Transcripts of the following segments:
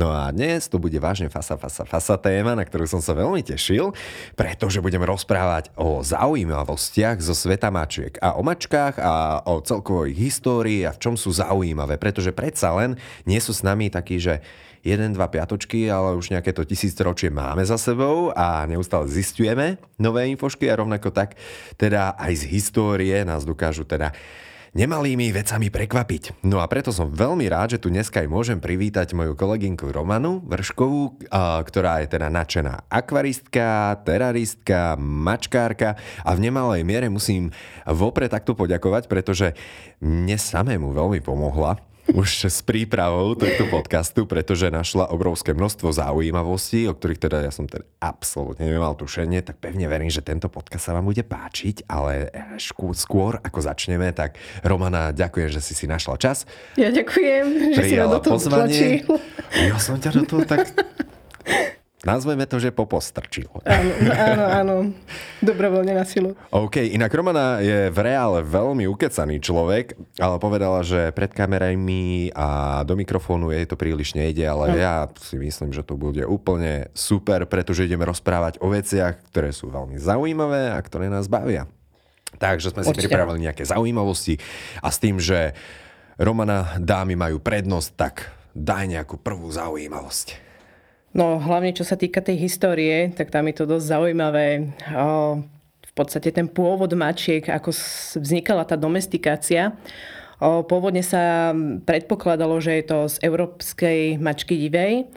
No a dnes to bude vážne fasa, fasa, fasa téma, na ktorú som sa veľmi tešil, pretože budeme rozprávať o zaujímavostiach zo sveta mačiek a o mačkách a o celkovej histórii a v čom sú zaujímavé, pretože predsa len nie sú s nami takí, že jeden, dva piatočky, ale už nejaké to tisícročie máme za sebou a neustále zistujeme nové infošky a rovnako tak teda aj z histórie nás dokážu teda nemalými vecami prekvapiť. No a preto som veľmi rád, že tu dneska aj môžem privítať moju kolegynku Romanu Vrškovú, ktorá je teda nadšená akvaristka, teraristka, mačkárka a v nemalej miere musím vopred takto poďakovať, pretože mne samému veľmi pomohla už s prípravou tohto podcastu, pretože našla obrovské množstvo zaujímavostí, o ktorých teda ja som teda absolútne nemal tušenie, tak pevne verím, že tento podcast sa vám bude páčiť, ale skôr ako začneme, tak Romana, ďakujem, že si si našla čas. Ja ďakujem, že si ma do toho pozvanie. Ja som ťa do toho tak Nazveme to, že popostrčil. Áno, áno, áno. Dobrovoľne na silu. OK, inak Romana je v reále veľmi ukecaný človek, ale povedala, že pred kamerami a do mikrofónu jej to príliš nejde, ale no. ja si myslím, že to bude úplne super, pretože ideme rozprávať o veciach, ktoré sú veľmi zaujímavé a ktoré nás bavia. Takže sme si Určite. pripravili nejaké zaujímavosti a s tým, že Romana dámy majú prednosť, tak daj nejakú prvú zaujímavosť. No hlavne čo sa týka tej histórie, tak tam je to dosť zaujímavé. V podstate ten pôvod mačiek, ako vznikala tá domestikácia. Pôvodne sa predpokladalo, že je to z európskej mačky divej.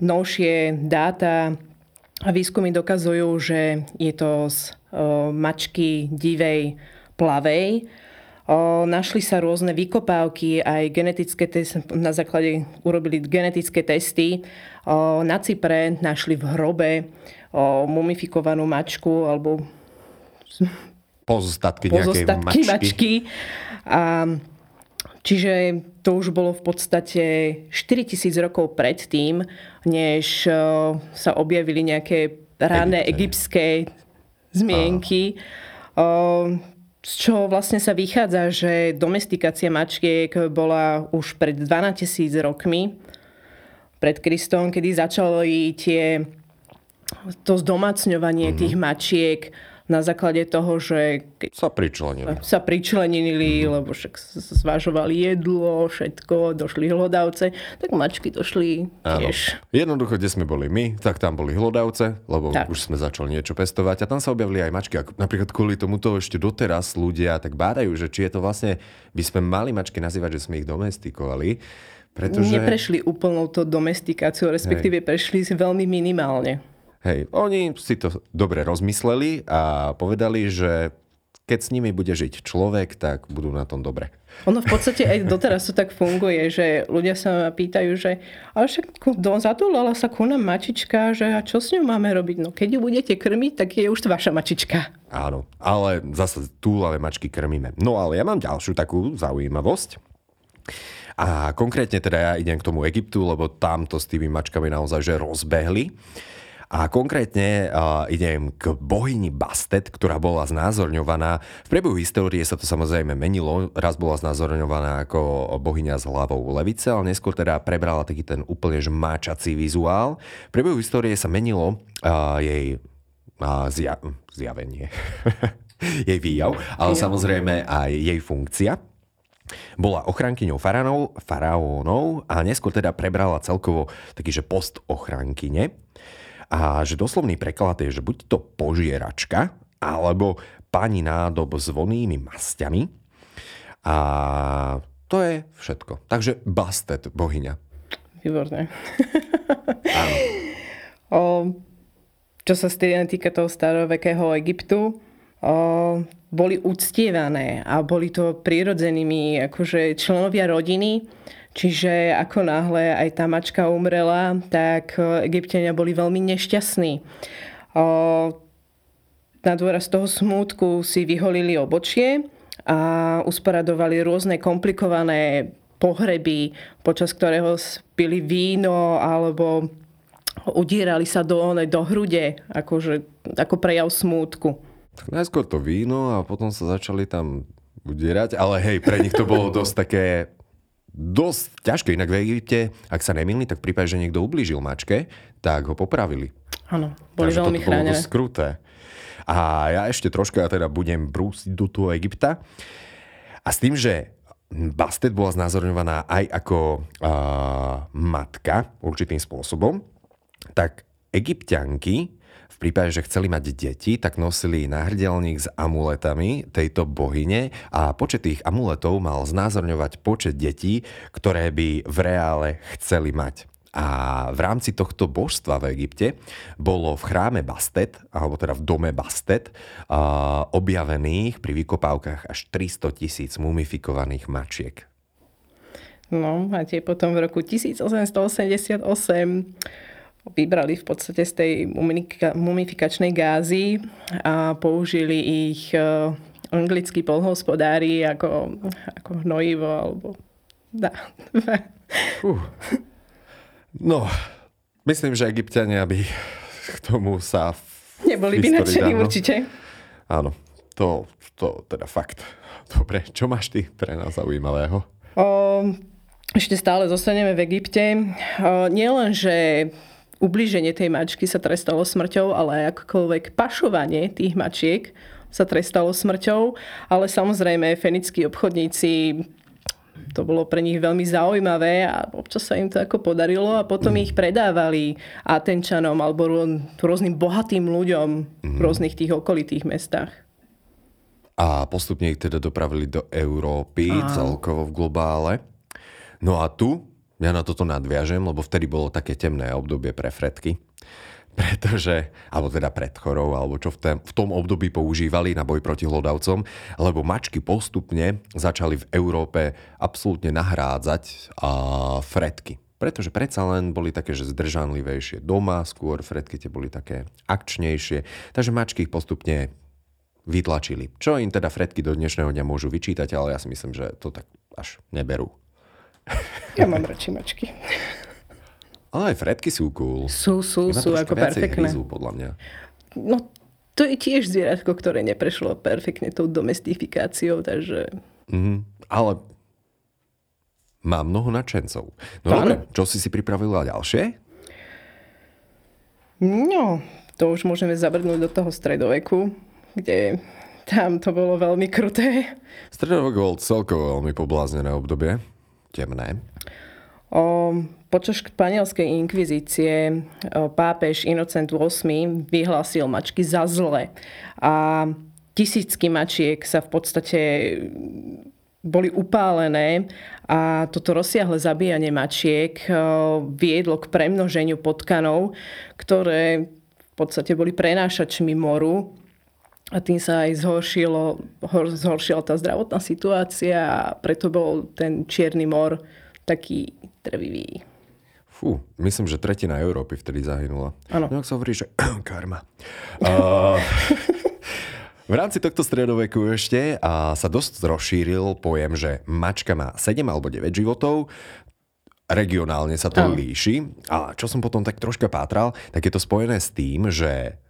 Novšie dáta a výskumy dokazujú, že je to z mačky divej plavej našli sa rôzne vykopávky, aj genetické testy, na základe urobili genetické testy. Na Cypre našli v hrobe mumifikovanú mačku alebo pozostatky, pozostatky mačky. mačky. A, čiže to už bolo v podstate 4000 rokov predtým, než sa objavili nejaké rané egyptské zmienky. A z čoho vlastne sa vychádza, že domestikácia mačiek bola už pred 12 tisíc rokmi, pred Kristom, kedy začali tie, to zdomácňovanie mm-hmm. tých mačiek na základe toho, že sa pričlenili. Sa pričlenili, mm. lebo však zvažovali jedlo, všetko, došli hlodavce, tak mačky došli tiež. Áno. Jednoducho, kde sme boli my, tak tam boli hlodavce, lebo tak. už sme začali niečo pestovať a tam sa objavili aj mačky. Napríklad kvôli tomuto ešte doteraz ľudia tak bádajú, že či je to vlastne, by sme mali mačky nazývať, že sme ich domestikovali. Pretože... Neprešli úplnou to domestikáciu, respektíve Hej. prešli veľmi minimálne. Hej, oni si to dobre rozmysleli a povedali, že keď s nimi bude žiť človek, tak budú na tom dobre. Ono v podstate aj doteraz to tak funguje, že ľudia sa ma pýtajú, že ale však zatúlala sa ku nám mačička, že a čo s ňou máme robiť? No keď ju budete krmiť, tak je už vaša mačička. Áno, ale zase túlavé mačky krmíme. No ale ja mám ďalšiu takú zaujímavosť. A konkrétne teda ja idem k tomu Egyptu, lebo tam to s tými mačkami naozaj že rozbehli. A konkrétne uh, idem k bohyni Bastet, ktorá bola znázorňovaná. V priebehu histórie sa to samozrejme menilo. Raz bola znázorňovaná ako bohyňa s hlavou levice, ale neskôr teda prebrala taký ten úplne žmáčací vizuál. V priebehu histórie sa menilo uh, jej uh, zja- zjavenie. jej výjav, ale samozrejme aj jej funkcia. Bola ochrankyňou faraónov, faraónov a neskôr teda prebrala celkovo taký, že post ochrankyne. A že doslovný preklad je, že buď to požieračka, alebo pani nádob s vonými masťami. A to je všetko. Takže Bastet, bohyňa. Výborné. Áno. o, čo sa týka toho starovekého Egyptu, o, boli uctievané a boli to prirodzenými akože členovia rodiny Čiže ako náhle aj tá mačka umrela, tak e, egyptiania boli veľmi nešťastní. Na dôraz toho smútku si vyholili obočie a usporadovali rôzne komplikované pohreby, počas ktorého spili víno alebo udierali sa do, do hrude, akože, ako prejav smútku. Tak najskôr to víno a potom sa začali tam udierať, ale hej, pre nich to bolo dosť také dosť ťažké. Inak v Egypte, ak sa nemýli, tak v prípade, že niekto ublížil mačke, tak ho popravili. Áno, boli Takže veľmi bolo chránené. dosť kruté. A ja ešte troška teda budem brúsiť do toho Egypta. A s tým, že Bastet bola znázorňovaná aj ako uh, matka určitým spôsobom, tak egyptianky prípade, že chceli mať deti, tak nosili náhrdelník s amuletami tejto bohyne a počet tých amuletov mal znázorňovať počet detí, ktoré by v reále chceli mať. A v rámci tohto božstva v Egypte bolo v chráme Bastet, alebo teda v dome Bastet, a objavených pri vykopávkach až 300 tisíc mumifikovaných mačiek. No a tie potom v roku 1888 vybrali v podstate z tej mumifika- mumifikačnej gázy a použili ich e, anglickí polhospodári ako, ako hnojivo alebo... Dá. Uh. No, myslím, že egyptiania by k tomu sa... v Neboli by nadšení určite. Áno, to, to teda fakt. Dobre, čo máš ty pre nás zaujímavého? O, ešte stále zostaneme v Egypte. O, nielen, že ubliženie tej mačky sa trestalo smrťou, ale akokoľvek pašovanie tých mačiek sa trestalo smrťou. Ale samozrejme, fenickí obchodníci to bolo pre nich veľmi zaujímavé a občas sa im to ako podarilo a potom ich predávali Atenčanom alebo rô- rôznym bohatým ľuďom v rôznych tých okolitých mestách. A postupne ich teda dopravili do Európy, celkovo v globále. No a tu, ja na toto nadviažem, lebo vtedy bolo také temné obdobie pre fretky. Pretože, alebo teda pred chorou, alebo čo v, tém, v tom období používali na boj proti hlodavcom, lebo mačky postupne začali v Európe absolútne nahrádzať a, fretky. Pretože predsa len boli také, že zdržanlivejšie doma, skôr fretky tie boli také akčnejšie, takže mačky ich postupne vytlačili. Čo im teda fretky do dnešného dňa môžu vyčítať, ale ja si myslím, že to tak až neberú. Ja mám radšej mačky. Ale aj fretky sú cool. Sú, sú, Iba sú ako perfektné. hryzú, podľa mňa. No, to je tiež zvieratko, ktoré neprešlo perfektne tou domestifikáciou, takže... Mhm. Ale má mnoho nadšencov. No dobre, čo si si pripravila ďalšie? No, to už môžeme zabrnúť do toho stredoveku, kde tam to bolo veľmi kruté. Stredovek bol celkovo veľmi pobláznené obdobie. Temné. O, počas španielskej inkvizície o, pápež Inocent VIII vyhlásil mačky za zle. A tisícky mačiek sa v podstate boli upálené a toto rozsiahle zabíjanie mačiek viedlo k premnoženiu potkanov, ktoré v podstate boli prenášačmi moru a tým sa aj zhoršilo, hor, zhoršila tá zdravotná situácia a preto bol ten Čierny mor taký trvivý. Fú, myslím, že tretina Európy vtedy zahynula. Áno. No, sa hovorí, že karma. Uh, v rámci tohto stredoveku ešte a sa dosť rozšíril pojem, že mačka má 7 alebo 9 životov, regionálne sa to Áno. líši. A čo som potom tak troška pátral, tak je to spojené s tým, že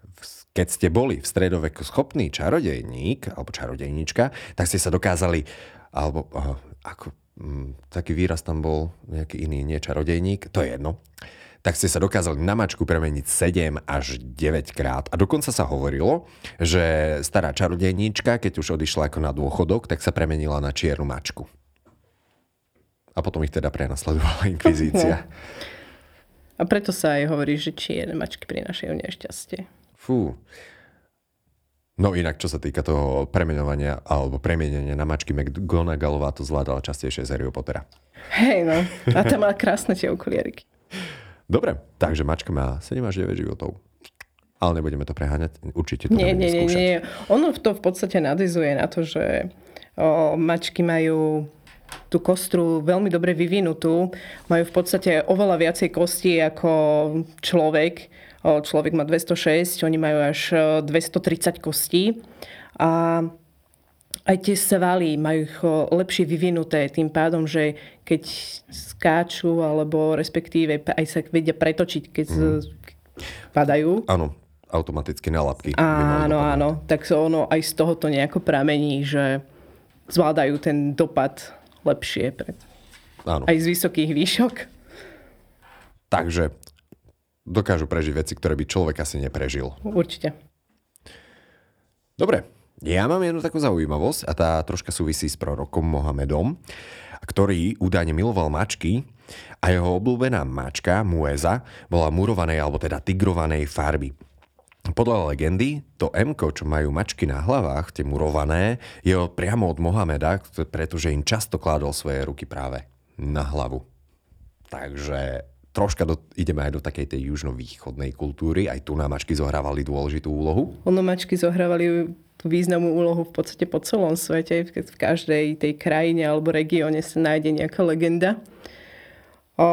keď ste boli v stredoveku schopný čarodejník alebo čarodejnička, tak ste sa dokázali, alebo ako, mm, taký výraz tam bol, nejaký iný, nie čarodejník, to je jedno, tak ste sa dokázali na mačku premeniť 7 až 9 krát. A dokonca sa hovorilo, že stará čarodejníčka, keď už odišla ako na dôchodok, tak sa premenila na čiernu mačku. A potom ich teda prenasledovala inkvizícia. A preto sa aj hovorí, že čierne mačky prinášajú nešťastie. Fú. No inak, čo sa týka toho premenovania alebo premienenia na mačky, McGonagallová to zvládala častejšie z Harryho Pottera. Hej no, a tam má krásne tie okuliariky. Dobre, takže mačka má 7 až 9 životov. Ale nebudeme to preháňať, určite to Nie, nie, nie, nie. Ono to v podstate nadizuje na to, že o, mačky majú tú kostru veľmi dobre vyvinutú. Majú v podstate oveľa viacej kostí ako človek. Človek má 206, oni majú až e, 230 kostí. A aj tie svaly majú ich lepšie vyvinuté tým pádom, že keď skáču alebo respektíve aj sa vedia pretočiť, keď mm. padajú. Áno, automaticky na lapky. Áno, áno. Tak so ono aj z toho to nejako pramení, že zvládajú ten dopad lepšie. Pre... Áno. Aj z vysokých výšok. Takže dokážu prežiť veci, ktoré by človek asi neprežil. Určite. Dobre, ja mám jednu takú zaujímavosť a tá troška súvisí s prorokom Mohamedom, ktorý údajne miloval mačky a jeho obľúbená mačka, Mueza, bola murovanej alebo teda tigrovanej farby. Podľa legendy, to M, čo majú mačky na hlavách, tie murované, je priamo od Mohameda, pretože im často kládol svoje ruky práve na hlavu. Takže troška do, ideme aj do takej tej južnovýchodnej kultúry. Aj tu na mačky zohrávali dôležitú úlohu. Ono mačky zohrávali významnú úlohu v podstate po celom svete. V každej tej krajine alebo regióne sa nájde nejaká legenda. O,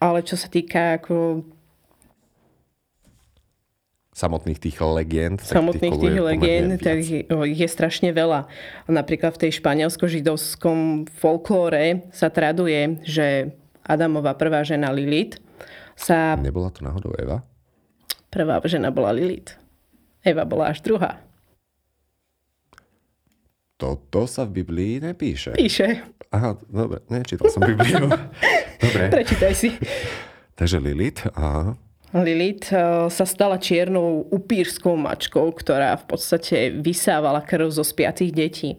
ale čo sa týka ako samotných tých legend. Samotných tých, tých legend, tak je strašne veľa. Napríklad v tej španielsko-židovskom folklóre sa traduje, že Adamová prvá žena Lilith sa... Nebola to náhodou Eva? Prvá žena bola Lilith. Eva bola až druhá. Toto sa v Biblii nepíše. Píše. Aha, dobre, nečítal som Bibliu. dobre. Prečítaj si. Takže Lilith, aha. Lilith eh, sa stala čiernou upírskou mačkou, ktorá v podstate vysávala krv zo spiatých detí.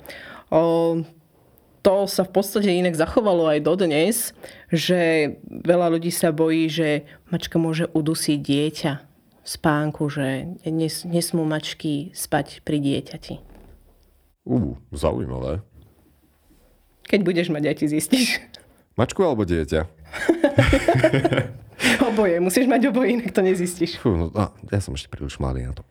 To sa v podstate inak zachovalo aj dodnes, že veľa ľudí sa bojí, že mačka môže udusiť dieťa v spánku, že nesmú mačky spať pri dieťati. Ú, zaujímavé. Keď budeš mať, aj ti zistíš. Mačku alebo dieťa? oboje, musíš mať oboje, inak to nezistíš. Fú, no, ja som ešte príliš mladý na to.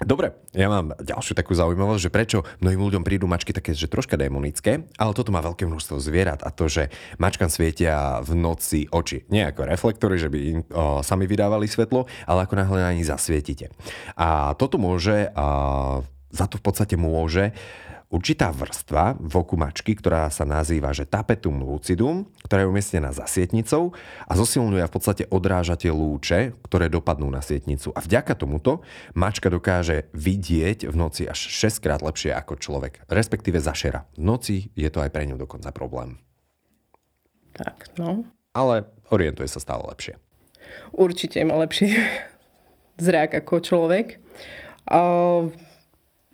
Dobre, ja mám ďalšiu takú zaujímavosť, že prečo mnohým ľuďom prídu mačky také, že troška démonické, ale toto má veľké množstvo zvierat a to, že mačkám svietia v noci oči. Nie ako reflektory, že by im o, sami vydávali svetlo, ale ako náhle na nich zasvietite. A toto môže a, za to v podstate môže určitá vrstva v oku mačky, ktorá sa nazýva že tapetum lucidum, ktorá je umiestnená za sietnicou a zosilňuje v podstate odrážate lúče, ktoré dopadnú na sietnicu. A vďaka tomuto mačka dokáže vidieť v noci až 6 krát lepšie ako človek, respektíve zašera. V noci je to aj pre ňu dokonca problém. Tak, no. Ale orientuje sa stále lepšie. Určite má lepší zrak ako človek. Uh,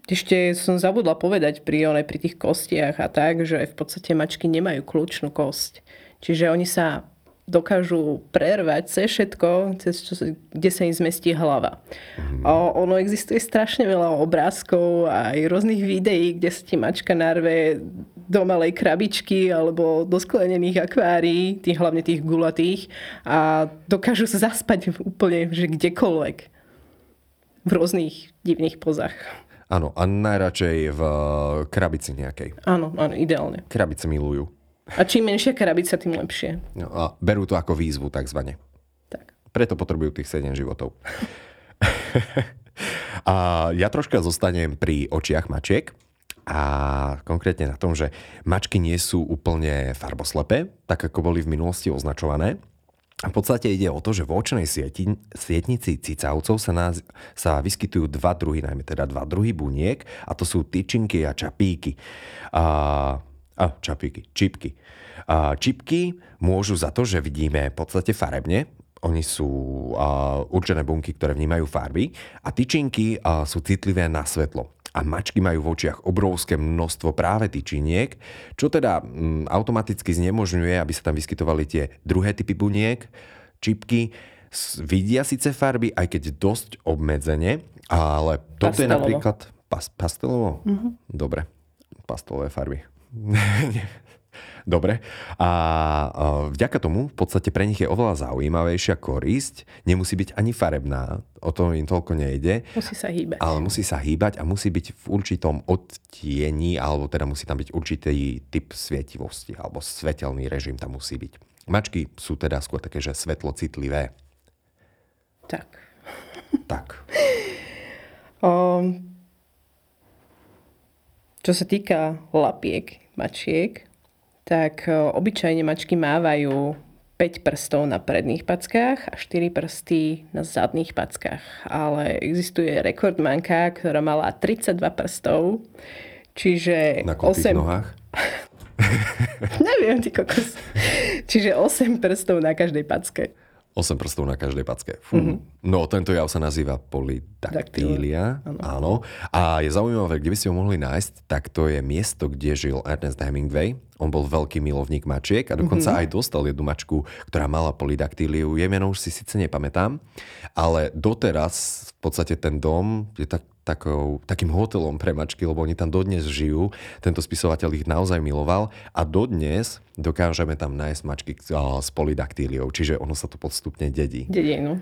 ešte som zabudla povedať pri, one, pri tých kostiach a tak, že v podstate mačky nemajú kľúčnú kosť. Čiže oni sa dokážu prervať cez všetko, cez čo, kde sa im zmestí hlava. O, ono existuje strašne veľa obrázkov a aj rôznych videí, kde sa ti mačka narve do malej krabičky alebo do sklenených akvárií, tých, hlavne tých gulatých a dokážu sa zaspať úplne že kdekoľvek v rôznych divných pozách. Áno, a najradšej v eh, krabici nejakej. Áno, áno, ideálne. Krabice milujú. A čím menšia krabica, tým lepšie. No, a berú to ako výzvu, takzvané. Tak. Preto potrebujú tých 7 životov. a ja troška zostanem pri očiach mačiek. A konkrétne na tom, že mačky nie sú úplne farboslepé, tak ako boli v minulosti označované. A v podstate ide o to, že v očnej sieti, sietnici cicavcov sa, nás, sa vyskytujú dva druhy, najmä teda dva druhy buniek, a to sú tyčinky a čapíky. A, a čapíky, čipky. A, čipky môžu za to, že vidíme v podstate farebne, oni sú a, určené bunky, ktoré vnímajú farby a tyčinky a, sú citlivé na svetlo a mačky majú v očiach obrovské množstvo práve tyčiniek, čo teda mm, automaticky znemožňuje, aby sa tam vyskytovali tie druhé typy buniek, čipky, vidia síce farby, aj keď dosť obmedzene, ale toto je napríklad pas, pastelovo? Mm-hmm. Dobre, pastelové farby. Dobre. A vďaka tomu v podstate pre nich je oveľa zaujímavejšia korisť. Nemusí byť ani farebná, o to im toľko nejde. Musí sa hýbať. Ale musí sa hýbať a musí byť v určitom odtieni, alebo teda musí tam byť určitý typ svietivosti, alebo svetelný režim tam musí byť. Mačky sú teda skôr také, že svetlocitlivé. Tak. Tak. Um, Čo sa týka lapiek mačiek, tak e, obyčajne mačky mávajú 5 prstov na predných packách a 4 prsty na zadných packách. Ale existuje rekordmanka, ktorá mala 32 prstov, čiže... Na 8... nohách? Neviem, ty kokos. Čiže 8 prstov na každej packe. 8 prstov na každej packe. Fú. Mm-hmm. No, tento jav sa nazýva polydactylia. Áno. A je zaujímavé, kde by ste ho mohli nájsť, tak to je miesto, kde žil Ernest Hemingway. On bol veľký milovník mačiek a dokonca mm-hmm. aj dostal jednu mačku, ktorá mala polydaktíliu. Je meno už si síce nepamätám, ale doteraz v podstate ten dom je tak takou, takým hotelom pre mačky, lebo oni tam dodnes žijú. Tento spisovateľ ich naozaj miloval a dodnes dokážeme tam nájsť mačky s polydaktíliou, čiže ono sa to postupne dedí. Dedí, no.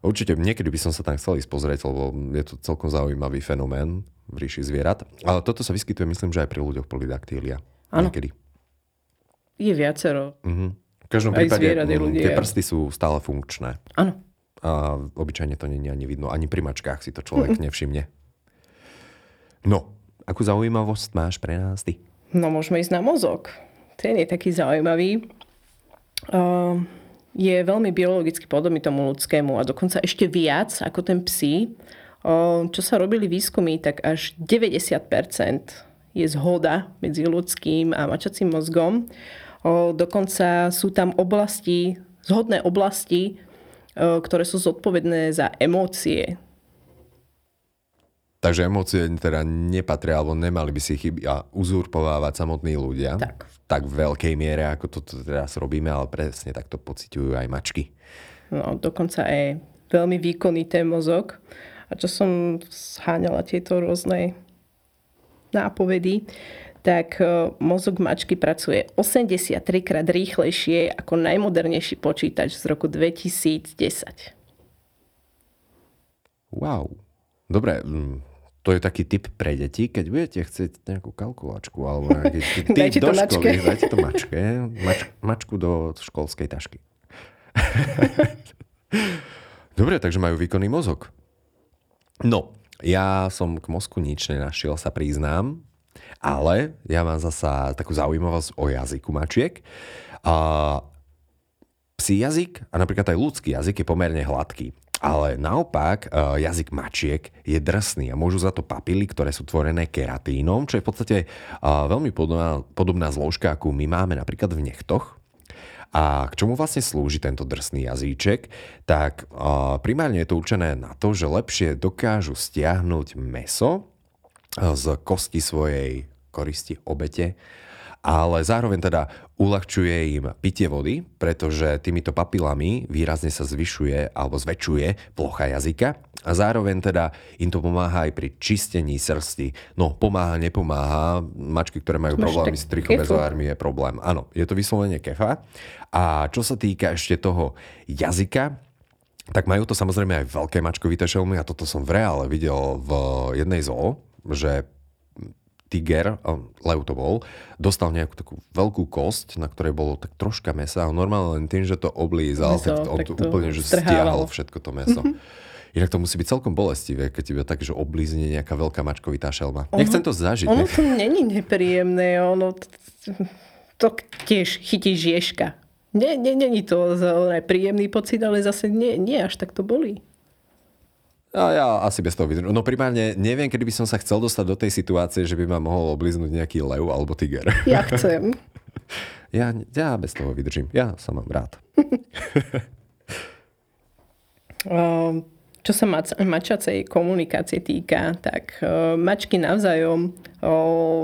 Určite niekedy by som sa tam chcel ísť pozrieť, lebo je to celkom zaujímavý fenomén v ríši zvierat. Ale toto sa vyskytuje, myslím, že aj pri ľuďoch polydaktília. Áno. Niekedy. Je viacero. Uh-huh. V každom aj prípade zvierat, mm, tie prsty sú stále funkčné. Áno. A obyčajne to je ani vidno. Ani pri mačkách si to človek uh-huh. nevšimne. No, akú zaujímavosť máš pre nás ty? No, môžeme ísť na mozog. Ten je taký zaujímavý. Uh, je veľmi biologicky podobný tomu ľudskému a dokonca ešte viac ako ten psi. Uh, čo sa robili výskumy, tak až 90% je zhoda medzi ľudským a mačacím mozgom. Dokonca sú tam oblasti, zhodné oblasti, ktoré sú zodpovedné za emócie Takže emócie teda nepatria, alebo nemali by si chyby a uzurpovávať samotní ľudia. Tak. V tak veľkej miere, ako to teraz robíme, ale presne takto pociťujú aj mačky. No, dokonca aj veľmi výkonný ten mozog. A čo som zháňala tieto rôzne nápovedy, tak e, mozog mačky pracuje 83 krát rýchlejšie ako najmodernejší počítač z roku 2010. Wow. Dobre, to je taký typ pre deti, keď budete chcieť nejakú kalkulačku alebo nejaký dajte do to školy, mačke. dajte to mačke, mač, mačku do školskej tašky. Dobre, takže majú výkonný mozog. No, ja som k mozku nič nenašiel, sa priznám, ale ja mám zasa takú zaujímavosť o jazyku mačiek. A psí jazyk a napríklad aj ľudský jazyk je pomerne hladký. Ale naopak e, jazyk mačiek je drsný a môžu za to papily, ktoré sú tvorené keratínom, čo je v podstate e, veľmi podobná, podobná zložka, akú my máme napríklad v nechtoch. A k čomu vlastne slúži tento drsný jazyček? Tak e, primárne je to určené na to, že lepšie dokážu stiahnuť meso z kosti svojej koristi obete ale zároveň teda uľahčuje im pitie vody, pretože týmito papilami výrazne sa zvyšuje alebo zväčšuje plocha jazyka a zároveň teda im to pomáha aj pri čistení srsti. No, pomáha, nepomáha. Mačky, ktoré majú problémy s trichomezoármi, je problém. Áno, je to vyslovene kefa. A čo sa týka ešte toho jazyka, tak majú to samozrejme aj veľké mačkovité šelmy a toto som v reále videl v jednej zoo, že tiger, lev to bol, dostal nejakú takú veľkú kosť, na ktorej bolo tak troška mesa a normálne len tým, že to oblízal, meso, tak on tak to úplne že stiahol všetko to meso. Mm-hmm. Inak to musí byť celkom bolestivé, keď tebe tak, že oblízne nejaká veľká mačkovitá šelma. Ono, Nechcem to zažiť. Ono to není nepríjemné, ono to tiež chytí žieška. Nie, nie, není to príjemný pocit, ale zase nie, nie až tak to bolí. A ja asi bez toho vydržím. No primárne neviem, kedy by som sa chcel dostať do tej situácie, že by ma mohol obliznúť nejaký lev alebo tiger. Ja chcem. ja, ja bez toho vydržím. Ja sa mám rád. Ehm, čo sa mač- mačacej komunikácie týka, tak uh, mačky navzájom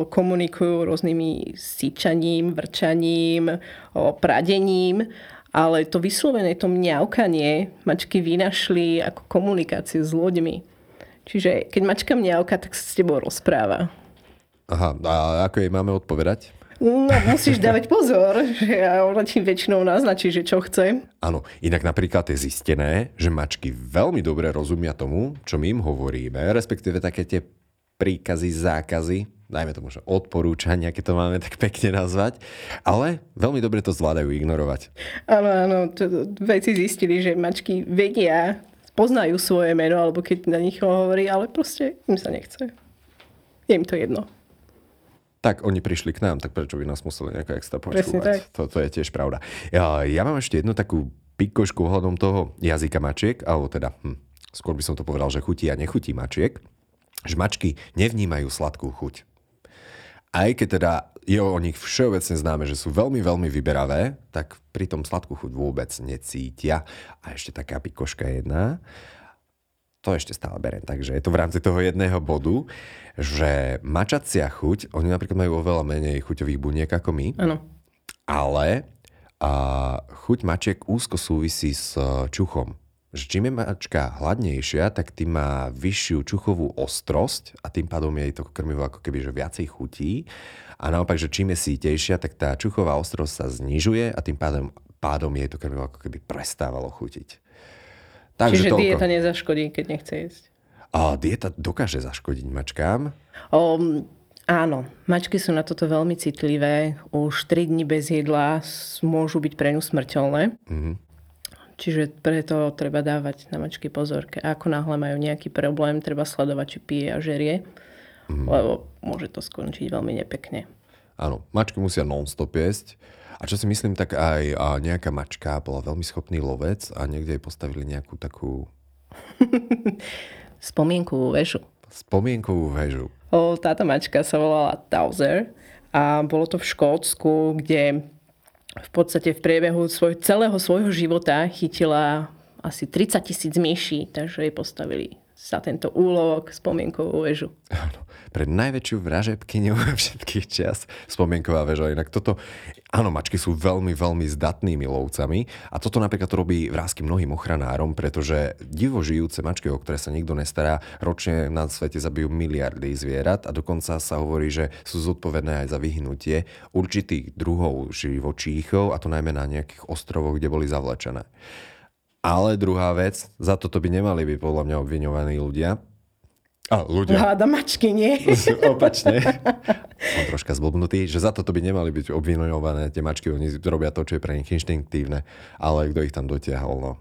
komunikujú rôznymi syčaním, vrčaním, pradením ale to vyslovené, to mňaukanie mačky vynašli ako komunikáciu s ľuďmi. Čiže keď mačka mňauka, tak sa s tebou rozpráva. Aha, a ako jej máme odpovedať? No, musíš dávať pozor, že ona ti väčšinou naznačí, že čo chce. Áno, inak napríklad je zistené, že mačky veľmi dobre rozumia tomu, čo my im hovoríme, respektíve také tie príkazy, zákazy, dajme tomu, že odporúčania, keď to máme tak pekne nazvať, ale veľmi dobre to zvládajú ignorovať. Áno, áno, veci zistili, že mačky vedia, poznajú svoje meno, alebo keď na nich hovorí, ale proste im sa nechce. Je im to jedno. tak oni prišli k nám, tak prečo by nás museli nejako extra počúvať? To, to je tiež pravda. Ja, ja mám ešte jednu takú pikošku ohľadom toho jazyka mačiek, alebo teda, hm, skôr by som to povedal, že chutí a nechutí mačiek, že mačky nevnímajú sladkú chuť. Aj keď teda je o nich všeobecne známe, že sú veľmi, veľmi vyberavé, tak pritom sladkú chuť vôbec necítia. A ešte taká pikoška jedna, to ešte stále beriem. Takže je to v rámci toho jedného bodu, že mačacia chuť, oni napríklad majú oveľa menej chuťových buniek ako my, Áno. ale a chuť mačiek úzko súvisí s e, čuchom. Že čím je mačka hladnejšia, tak tým má vyššiu čuchovú ostrosť a tým pádom jej to krmivo ako keby že viacej chutí. A naopak, že čím je sítejšia, tak tá čuchová ostrosť sa znižuje a tým pádom, pádom jej to krmivo ako keby prestávalo chutiť. Takže Čiže toľko. dieta nezaškodí, keď nechce jesť. A dieta dokáže zaškodiť mačkám? O, áno, mačky sú na toto veľmi citlivé. Už 3 dní bez jedla môžu byť pre ňu smrteľné. Mm-hmm. Čiže preto treba dávať na mačky pozor. Ako náhle majú nejaký problém, treba sledovať, či pije a žerie. Mm-hmm. Lebo môže to skončiť veľmi nepekne. Áno, mačky musia non-stop jesť. A čo si myslím, tak aj a nejaká mačka bola veľmi schopný lovec a niekde jej postavili nejakú takú... Spomienkovú väžu. Spomienkovú väžu. O, táto mačka sa volala Tauser a bolo to v Škótsku, kde v podstate v priebehu svoj, celého svojho života chytila asi 30 tisíc myší, takže jej postavili za tento úlovok spomienkovú väžu. Áno, pre najväčšiu vražebkyňu všetkých čas spomienková väža. Inak toto, áno, mačky sú veľmi, veľmi zdatnými lovcami a toto napríklad to robí vrázky mnohým ochranárom, pretože divo žijúce mačky, o ktoré sa nikto nestará, ročne na svete zabijú miliardy zvierat a dokonca sa hovorí, že sú zodpovedné aj za vyhnutie určitých druhov živočíchov a to najmä na nejakých ostrovoch, kde boli zavlečené. Ale druhá vec, za toto by nemali byť podľa mňa obviňovaní ľudia. A ľudia. Háda mačky, nie? Opačne. Som troška zblbnutý, že za toto by nemali byť obviňované tie mačky. Oni robia to, čo je pre nich inštinktívne. Ale kto ich tam dotiahol, no.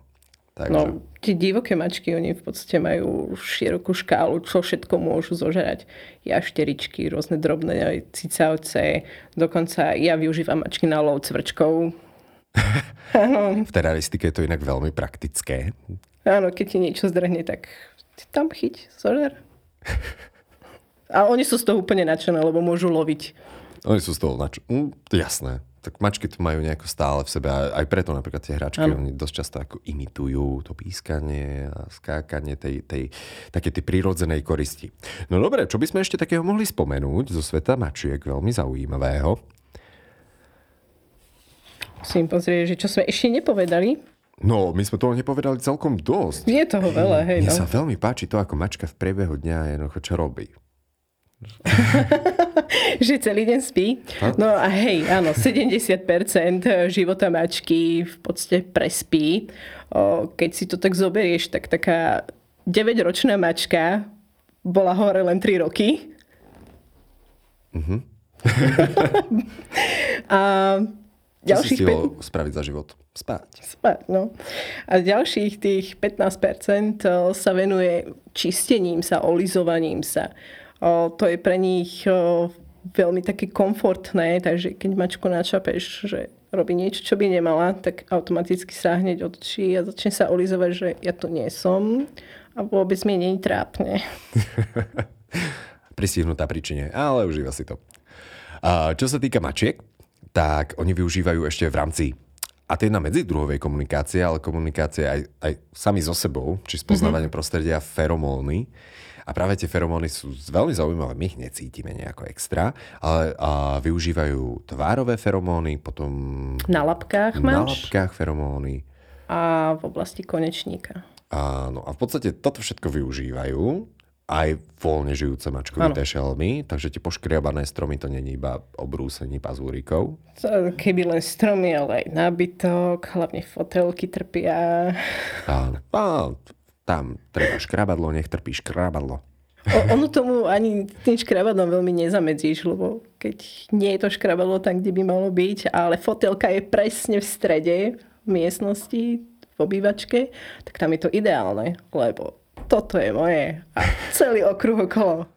Takže... No, tie divoké mačky, oni v podstate majú širokú škálu, čo všetko môžu zožerať. Jašteričky, rôzne drobné cicavce, dokonca ja využívam mačky na lov cvrčkov, v teraristike je to inak veľmi praktické. Áno, keď ti niečo zdrhne, tak tam chyť, zožer. A oni sú z toho úplne nadšené, lebo môžu loviť. Oni sú z toho nadšené. Mm, jasné. Tak mačky to majú nejako stále v sebe. A aj preto napríklad tie hračky, ano. oni dosť často ako imitujú to pískanie a skákanie tej, tej také tej prírodzenej koristi. No dobre, čo by sme ešte takého mohli spomenúť zo sveta mačiek, veľmi zaujímavého? Musím pozrieť, že čo sme ešte nepovedali. No, my sme toho nepovedali celkom dosť. Je toho veľa, hej. Mne no. sa veľmi páči to, ako mačka v priebehu dňa jednoducho čo robí. že celý deň spí. Ha? No a hej, áno, 70% života mačky v podstate prespí. O, keď si to tak zoberieš, tak taká 9-ročná mačka bola hore len 3 roky. Uh-huh. a ďalších si 5... spraviť za život? Spať. Spať, no. A ďalších tých 15% eh, sa venuje čistením sa, olizovaním sa. To je pre nich eh, veľmi také komfortné, takže keď mačku načapeš, že robí niečo, čo by nemala, tak automaticky sa hneď odčí a začne sa olizovať, že ja tu nie som a vôbec mi nie trápne. Pristihnutá príčine, ale užíva si to. A čo sa týka mačiek, tak oni využívajú ešte v rámci a to je na medzidruhovej komunikácie, ale komunikácie aj, aj sami so sebou, či spoznávanie mm-hmm. prostredia, feromóny. A práve tie feromóny sú veľmi zaujímavé, my ich necítime nejako extra, ale a využívajú tvárové feromóny, potom... Na lapkách máš? Na lapkách feromóny. A v oblasti konečníka. Áno, a v podstate toto všetko využívajú aj voľne žijúce mačkové šelmy, takže tie poškriabané stromy to není iba obrúsení pazúrikov. Keby len stromy, ale aj nábytok, hlavne fotelky trpia. Áno, tam treba škrabadlo, nech trpí škrabadlo. O, ono tomu ani tým škrabadlom veľmi nezamedzíš, lebo keď nie je to škrabadlo tam, kde by malo byť, ale fotelka je presne v strede v miestnosti, v obývačke, tak tam je to ideálne, lebo toto je moje. A celý okruh okolo.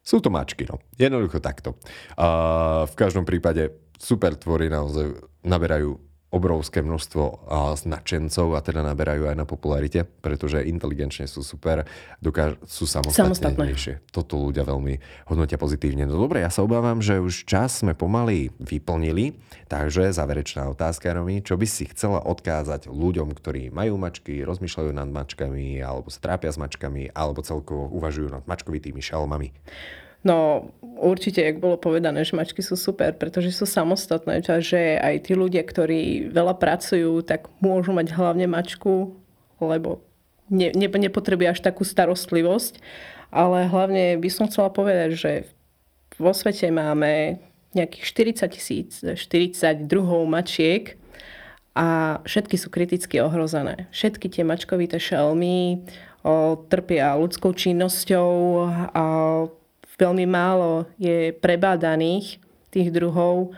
Sú to mačky, no. Jednoducho takto. A v každom prípade super tvory naozaj naberajú obrovské množstvo značencov a teda naberajú aj na popularite, pretože inteligenčne sú super, dokáž, sú samostatnejšie. Toto ľudia veľmi hodnotia pozitívne. No dobre, ja sa obávam, že už čas sme pomaly vyplnili, takže záverečná otázka, Romy, čo by si chcela odkázať ľuďom, ktorí majú mačky, rozmýšľajú nad mačkami, alebo sa trápia s mačkami, alebo celkovo uvažujú nad mačkovitými šalmami? No určite, jak bolo povedané, že mačky sú super, pretože sú samostatné, že aj tí ľudia, ktorí veľa pracujú, tak môžu mať hlavne mačku, lebo ne, ne, nepotrebujú až takú starostlivosť. Ale hlavne by som chcela povedať, že vo svete máme nejakých 40 tisíc, 40 druhov mačiek a všetky sú kriticky ohrozené. Všetky tie mačkovité šelmy o, trpia ľudskou činnosťou a veľmi málo je prebádaných tých druhov.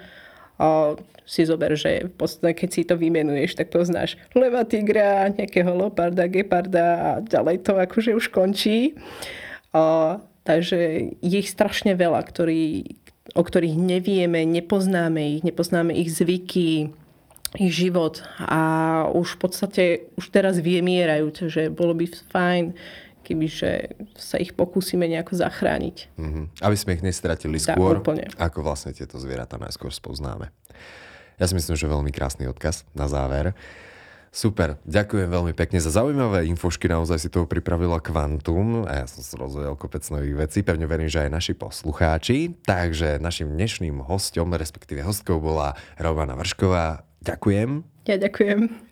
A si zober, že v podstate, keď si to vymenuješ, tak poznáš leva tigra, nejakého leoparda, geparda a ďalej to akože už končí. A, takže je ich strašne veľa, ktorý, o ktorých nevieme, nepoznáme ich, nepoznáme ich zvyky, ich život a už v podstate už teraz vymierajú, takže bolo by fajn, kebyže sa ich pokúsime nejako zachrániť. Mm-hmm. Aby sme ich nestratili tak, skôr, úplne. ako vlastne tieto zvieratá najskôr spoznáme. Ja si myslím, že veľmi krásny odkaz na záver. Super, ďakujem veľmi pekne za zaujímavé infošky, naozaj si toho pripravila kvantum a ja som si rozvedel kopec nových vecí, pevne verím, že aj naši poslucháči. Takže našim dnešným hostom, respektíve hostkou bola Romana Vršková. Ďakujem. Ja ďakujem.